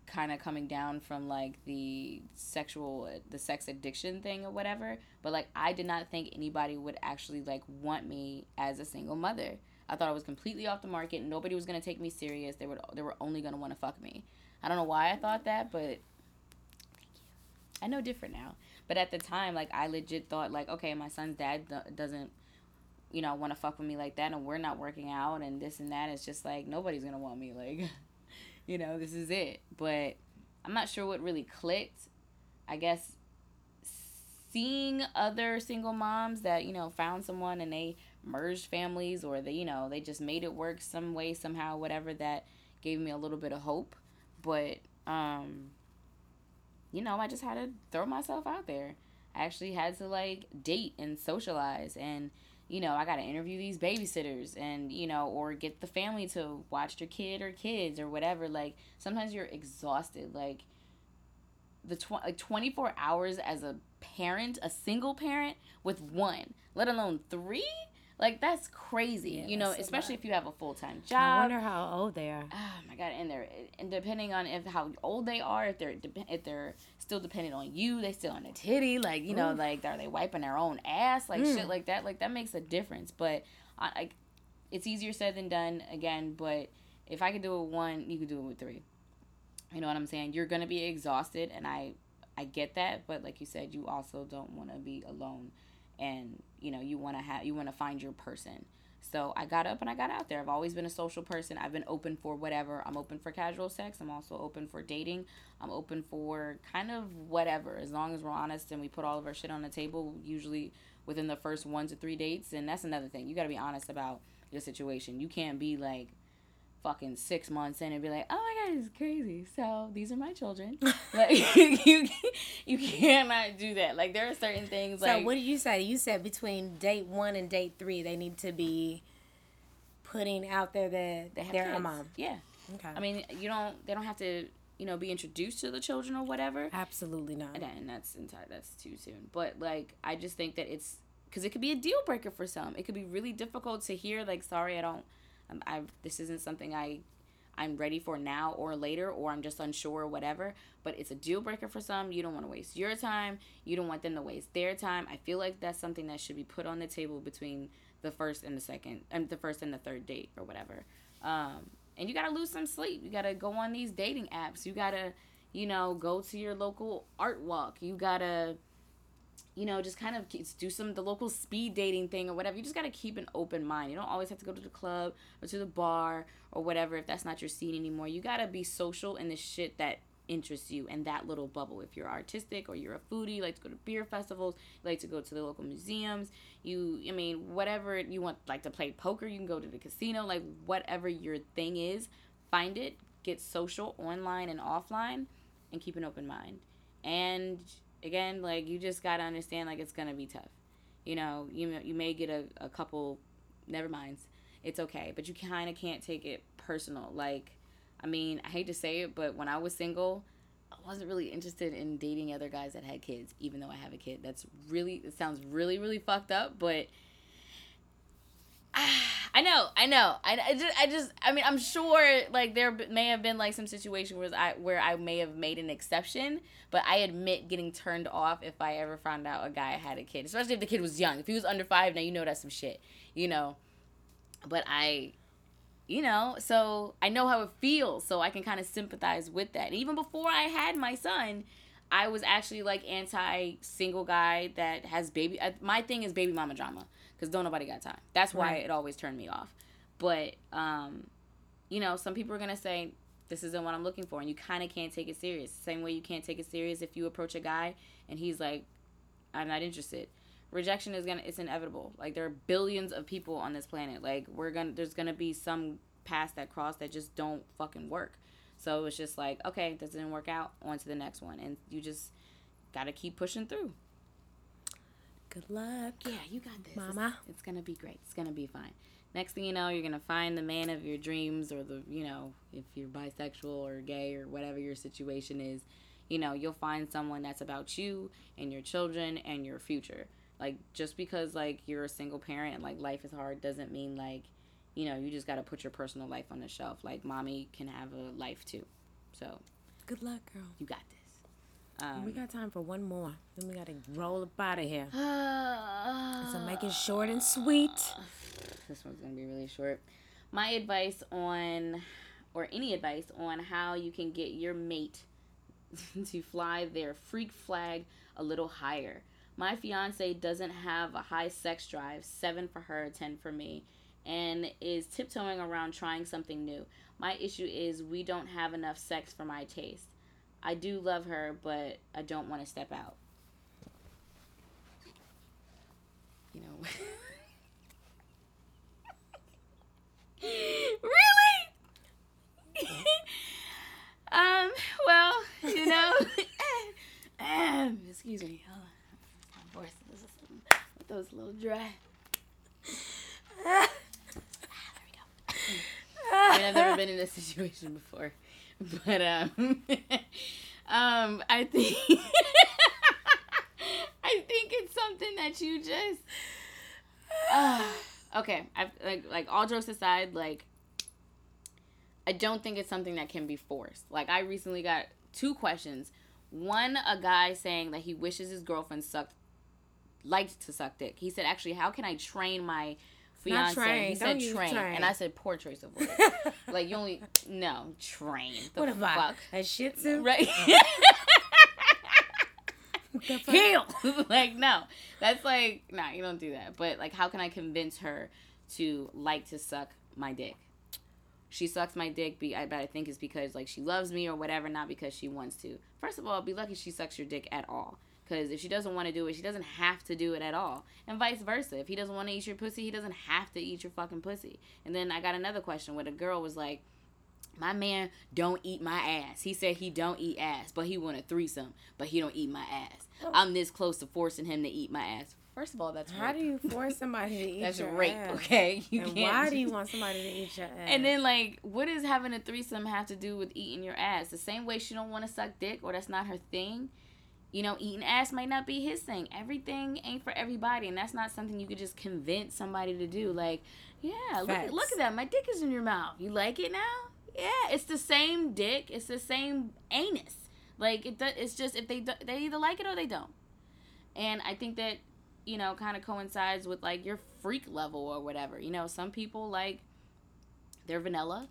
S1: kind of coming down from like the sexual the sex addiction thing or whatever but like i did not think anybody would actually like want me as a single mother i thought i was completely off the market nobody was going to take me serious they would they were only going to want to fuck me i don't know why i thought that but i know different now but at the time like i legit thought like okay my son's dad do- doesn't you know want to fuck with me like that and we're not working out and this and that it's just like nobody's going to want me like you know, this is it. But I'm not sure what really clicked. I guess seeing other single moms that, you know, found someone and they merged families or they, you know, they just made it work some way, somehow, whatever, that gave me a little bit of hope. But, um, you know, I just had to throw myself out there. I actually had to like date and socialize and you know, I got to interview these babysitters and, you know, or get the family to watch their kid or kids or whatever. Like, sometimes you're exhausted. Like, the tw- like 24 hours as a parent, a single parent with one, let alone three? Like, that's crazy.
S2: Yeah,
S1: you know, especially if you have a full time job.
S2: I wonder how old they are.
S1: Oh my god! And they're and depending on if how old they are, if they're if they're still dependent on you, they still on a titty, like you know, like are they wiping their own ass, like
S2: Mm.
S1: shit like that, like that makes a difference. But I, I, it's easier said than done again. But if I could do it with one, you could do it with three. You know what I'm saying? You're gonna be exhausted, and I, I get that. But like you said, you also don't want to be alone, and you know you want to have you want to find your person. So I got up and I got out there. I've always been a social person. I've been open for whatever. I'm open for casual sex. I'm also open for dating. I'm open for kind of whatever. As long as we're honest and we put all of our shit on the table, usually within the first one to three dates. And that's another thing. You got to be honest about your situation. You can't be like fucking six months in and be like, oh my god, it's crazy. So these are my children. like you, you cannot do that. Like there are certain things.
S2: So
S1: like,
S2: what did you say? You said between date one and date three, they need to be putting out there that
S1: they have
S2: they're a mom.
S1: Yeah.
S2: Okay.
S1: I mean, you don't. They don't have to. You know, be introduced to the children or whatever.
S2: absolutely not.
S1: And then that's entire. That's too soon. But like, I just think that it's because it could be a deal breaker for some. It could be really difficult to hear. Like, sorry, I don't. I'm, I this isn't something I. I'm ready for now or later, or I'm just unsure or whatever. But it's a deal breaker for some. You don't want to waste your time. You don't want them to waste their time. I feel like that's something that should be put on the table between the first and the second, and the first and the third date or whatever. Um, and you gotta lose some sleep. You gotta go on these dating apps. You gotta, you know, go to your local art walk. You gotta, you know, just kind of do some the local speed dating thing or whatever. You just gotta keep an open mind. You don't always have to go to the club or to the bar or whatever if that's not your scene anymore. You gotta be social in the shit that interests you in that little bubble. If you're artistic or you're a foodie, you like to go to beer festivals, you like to go to the local museums, you I mean, whatever you want like to play poker, you can go to the casino, like whatever your thing is, find it, get social online and offline and keep an open mind. And again, like you just got to understand like it's to be tough. You know, you you may get a, a couple never minds. It's okay, but you kind of can't take it personal. Like I mean, I hate to say it, but when I was single, I wasn't really interested in dating other guys that had kids, even though I have a kid. That's really, it sounds really, really fucked up, but I know, I know. I, I just, I just, I mean, I'm sure like there may have been like some situation where I where I may have made an exception, but I admit getting turned off if I ever found out a guy had a kid, especially if the kid was young. If he was under five, now you know that's some shit, you know. But I, you know, so I know how it feels, so I can kind of sympathize with that. And even before I had my son, I was actually like anti single guy that has baby. uh, My thing is baby mama drama because don't nobody got time. That's why
S2: Right.
S1: it always turned me off. But um, you know, some people are gonna say this isn't what I'm looking for, and you kind of can't take it serious. Same way you can't take it serious if you approach a guy and he's like, I'm not interested. Rejection is gonna it's inevitable. Like there are billions of people on this planet. Like we're gonna there's gonna be some paths that cross that just don't fucking work. So it's just like, okay, this didn't work out, on to the next one. And you just gotta keep pushing through.
S2: Good luck.
S1: Yeah, you got this.
S2: Mama.
S1: It's, it's gonna be great. It's gonna be fine. Next thing you know, you're gonna find the man of your dreams, or the you know, if you're bisexual or gay or whatever your situation is, you know, you'll find someone that's about you and your children and your future. Like just because like you're a single parent and like life is hard doesn't mean like, you know, you just gotta put your personal life on the shelf. Like mommy can have a life too. So
S2: Good luck, girl.
S1: you got this. Um,
S2: we got time for one more. Then we gotta roll up out of here.
S1: so
S2: make it short and sweet.
S1: this one's gonna be really short. My advice on, or any advice on how you can get your mate to fly their freak flag a little higher. My fiance doesn't have a high sex drive, seven for her, ten for me, and is tiptoeing around trying something new. My issue is we don't have enough sex for my taste. I do love her, but I don't want to step out. You know. really? um, well, you know, um, excuse me. Hold on. My voice is with those little dry. Ah, there we go. I mean, I've never been in this situation before, but um, um, I think I think it's something that you just. Uh, okay, I like like all jokes aside, like I don't think it's something that can be forced. Like I recently got two questions. One, a guy saying that he wishes his girlfriend sucked liked to suck dick. He said, actually, how can I train my fiance?
S2: train.
S1: He
S2: Don't
S1: said train.
S2: train.
S1: And I said poor choice of words. like you only no, train. The
S2: What
S1: fuck?
S2: A Shih Tzu?
S1: Right.
S2: Oh. The?
S1: Heel. like no. That's like nah, you don't do that. But like how can I convince her to like to suck my dick? She sucks my dick, be I but I think it's because like she loves me or whatever, not because she wants to. First of all, be lucky she sucks your dick at all. Because if she doesn't want to do it, she doesn't have to do it at all. And vice versa. If he doesn't want to eat your pussy, he doesn't have to eat your fucking pussy. And then I got another question where the girl was like, my man don't eat my ass. He said he don't eat ass, but he want a threesome, but he don't eat my ass.
S2: Oh.
S1: I'm this close to forcing him to eat my ass. First of all, that's
S2: How
S1: rape.
S2: do you force somebody to eat
S1: that's
S2: your
S1: rape,
S2: ass?
S1: okay? You
S2: and
S1: can't
S2: why do you want somebody to eat your ass?
S1: And then like, what does having a threesome have to do with eating your ass? The same way she don't want to suck dick or that's not her thing. You know, eating ass might not be his thing. Everything ain't for everybody, and that's not something you could just convince somebody to do. Like, yeah, look at, look at that, my dick is in your mouth. You like it now? Yeah, it's the same dick. It's the same anus. Like it, it's just if they they either like it or they don't. And I think that you know kind of coincides with like your freak level or whatever. You know, some people like they're vanilla,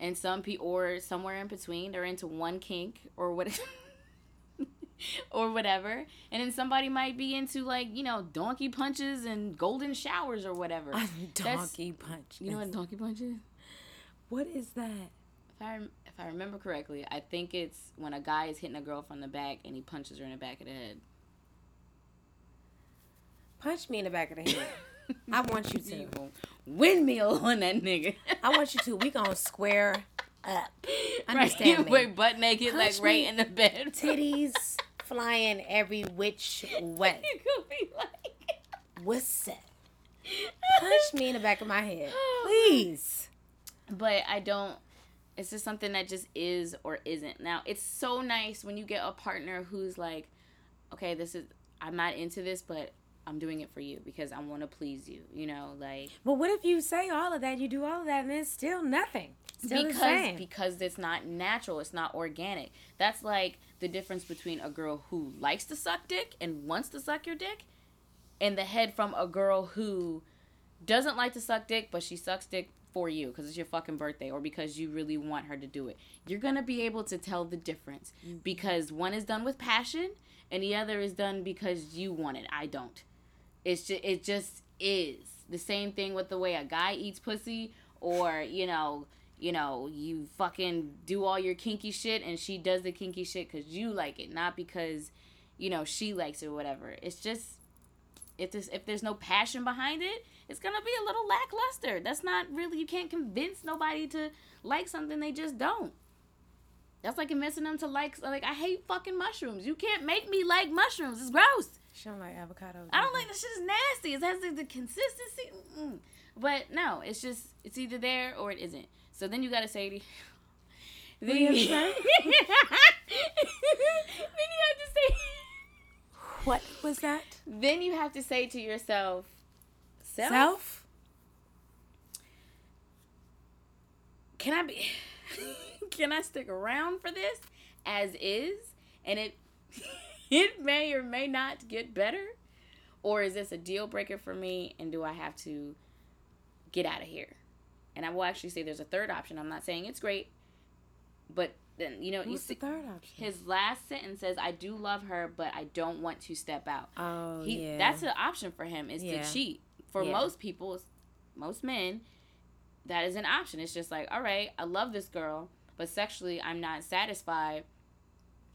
S1: and some people or somewhere in between they're into one kink or what. or whatever and then somebody might be into like you know donkey punches and golden showers or whatever
S2: donkey punch.
S1: you know what donkey punch is
S2: what is that?
S1: if I, if I remember correctly, I think it's when a guy is hitting a girl from the back and he punches her in the back of the head.
S2: Punch me in the back of the head. I want you to.
S1: Windmill on that nigga.
S2: I want you to. We gonna square up.
S1: right,
S2: Understand me.
S1: We're butt naked, like right
S2: me.
S1: in the bed.
S2: Titties flying every which way.
S1: you could be like.
S2: What's that? Punch me in the back of my head, oh, please.
S1: but I don't. It's just something that just is or isn't. Now it's so nice when you get a partner who's like, okay, this is I'm not into this, but I'm doing it for you because I want to please you. You know, like
S2: But what if you say all of that, you do all of that, and it's still nothing? Still
S1: because because it's not natural. It's not organic. That's like the difference between a girl who likes to suck dick and wants to suck your dick, and the head from a girl who doesn't like to suck dick, but she sucks dick for you because it's your fucking birthday or because you really want her to do it. You're gonna be able to tell the difference mm. because one is done with passion and the other is done because you want it. I don't. It's just it just is the same thing with the way a guy eats pussy or you know you know you fucking do all your kinky shit and she does the kinky shit because you like it not because you know she likes it or whatever. It's just if there's if there's no passion behind it it's gonna be a little lackluster. That's not really you can't convince nobody to like something they just don't. That's like convincing them to like like i hate fucking mushrooms. You can't make me like mushrooms. It's gross
S2: She don't like avocado.
S1: I don't like this shit is nasty. It has like, the consistency. Mm. But no, it's just it's either there or it isn't. So then you gotta say to then
S2: you
S1: you,
S2: have to
S1: then you have to say
S2: What was that?
S1: then you have to say to yourself self,
S2: Self?
S1: can I be can I stick around for this as is and it it may or may not get better or is this a deal breaker for me and do I have to get out of here and I will actually say there's a third option I'm not saying it's great but then you know you
S2: What's the third option?
S1: his last sentence says I do love her but I don't want to step out
S2: oh,
S1: he
S2: yeah.
S1: that's an option for him is
S2: Yeah.
S1: to cheat for
S2: Yeah.
S1: most people most men that is an option it's just like all right i love this girl but sexually i'm not satisfied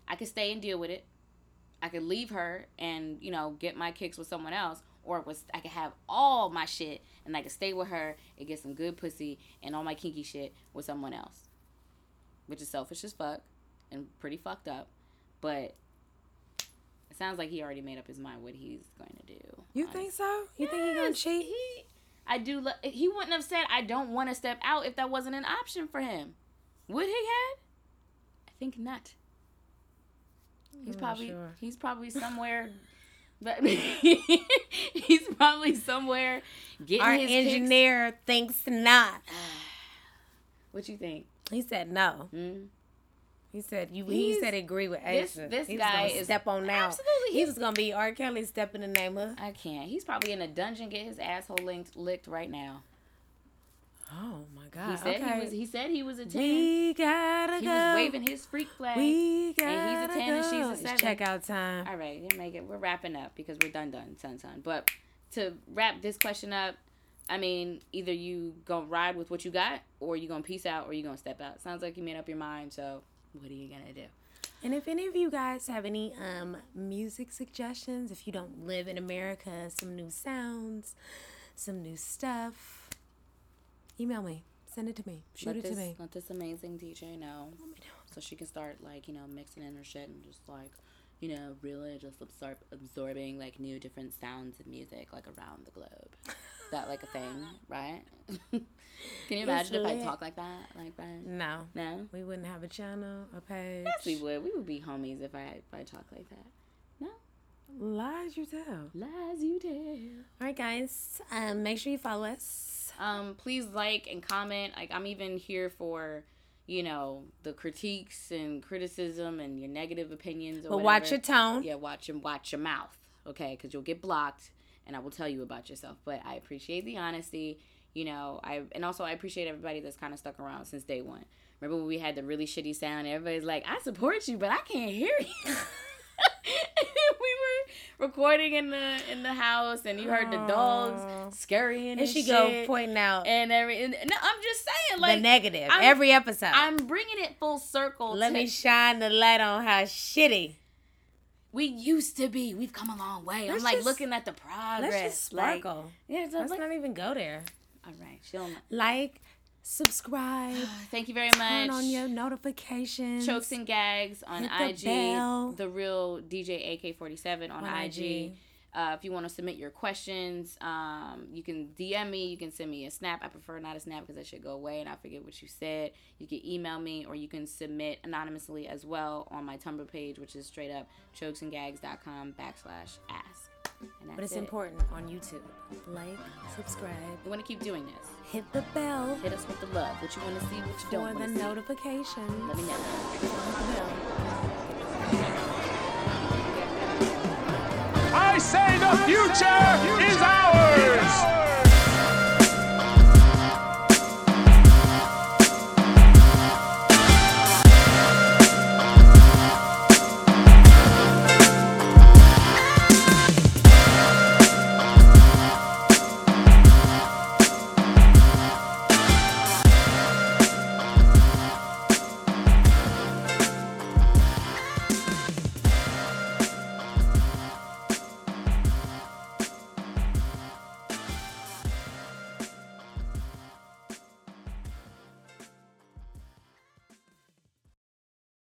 S1: i could stay and deal with it i could leave her and you know get my kicks with someone else or it was i could have all my shit and i could stay with her and get some good pussy and all my kinky shit with someone else which is selfish as fuck and pretty fucked up but it sounds like he already made up his mind what he's going to do.
S2: You think so? You think he's gonna cheat?
S1: He, I do. Lo- he wouldn't have said I don't want to step out if that wasn't an option for him. Would he had? I think not. He's
S2: I'm
S1: probably
S2: sure.
S1: he's probably somewhere. But he's probably somewhere getting
S2: Our engineer thinks not.
S1: What you think?
S2: He said no.
S1: Mm?
S2: He said you. He said agree with
S1: this- this
S2: he
S1: guy is-
S2: step on now.
S1: Absolutely,
S2: He
S1: he's-
S2: was gonna be R. Kelly stepping the name of.
S1: I can't. He's probably in a dungeon, get his asshole licked, licked right now.
S2: Oh my God!
S1: He said
S2: okay.
S1: he was. He said he was a ten.
S2: we gotta
S1: he
S2: go.
S1: was waving his freak flag.
S2: We gotta
S1: and he's a 10 and she's a
S2: go. It's checkout time.
S1: All right, then make it. We're wrapping up because we're done, done, son, son. But to wrap this question up, I mean, either you gonna ride with what you got, or you gonna peace out, or you gonna step out. Sounds like you made up your mind. So, what are you gonna do?
S2: And if any of you guys have any um, music suggestions, if you don't live in America, some new sounds, some new stuff, email me. Send it to me. Shoot
S1: let
S2: it
S1: this,
S2: to me.
S1: Let this amazing DJ know, so she can start like you know mixing in her shit and just like you know really just absorb absorbing like new different sounds of music like around the globe. Is that like a thing, right? can you imagine if I talk like that, like that?
S2: No.
S1: No.
S2: We wouldn't have a channel, a page.
S1: Yes, we would. We would be homies if I if I talk like that. No,
S2: Lies you tell.
S1: lies you tell.
S2: All right, guys. Um, make sure you follow us.
S1: Um, please like and comment. Like I'm even here for, you know, the critiques and criticism and your negative opinions. Or
S2: But watch your tone.
S1: Yeah, watch and watch your mouth, okay? Because you'll get blocked, and I will tell you about yourself. But I appreciate the honesty. You know, I and also I appreciate everybody that's kind of stuck around since day one. Remember when we had the really shitty sound? Everybody's like, "I support you, but I can't hear you." we were recording in the in the house, and you heard the dogs scurrying and,
S2: And she
S1: shit
S2: go pointing out
S1: and every and, no, I'm just saying like
S2: the negative
S1: I'm-
S2: every episode.
S1: I'm bringing it full circle.
S2: Let
S1: to-
S2: me shine the light on how shitty.
S1: we used to be. We've come a long way.
S2: Let's
S1: I'm like
S2: just-
S1: looking at the progress.
S2: Let's just
S1: like-
S2: sparkle.
S1: yeah, so
S2: Let's
S1: like,
S2: not even go there.
S1: all right. She'll,
S2: Like, subscribe,
S1: thank you very
S2: turn
S1: much.
S2: Turn on your notifications.
S1: Chokes and gags on
S2: the
S1: IG.
S2: bell.
S1: The real DJ AK47 on,
S2: On
S1: IG.
S2: IG.
S1: Uh, if you want to submit your questions, um, you can DM me. You can send me a snap. I prefer not a snap because that should go away and I forget what you said. You can email me or you can submit anonymously as well on my Tumblr page, which is straight up chokesandgags.com backslash ask. And that's
S2: But it's
S1: it.
S2: important on YouTube. Like, subscribe,
S1: We want to keep doing this.
S2: hit the bell
S1: Hit us with the love. What you want to see, what you don't want to see.
S2: notifications.
S1: Let me know.
S2: Hit the bell.
S3: I say the future is ours.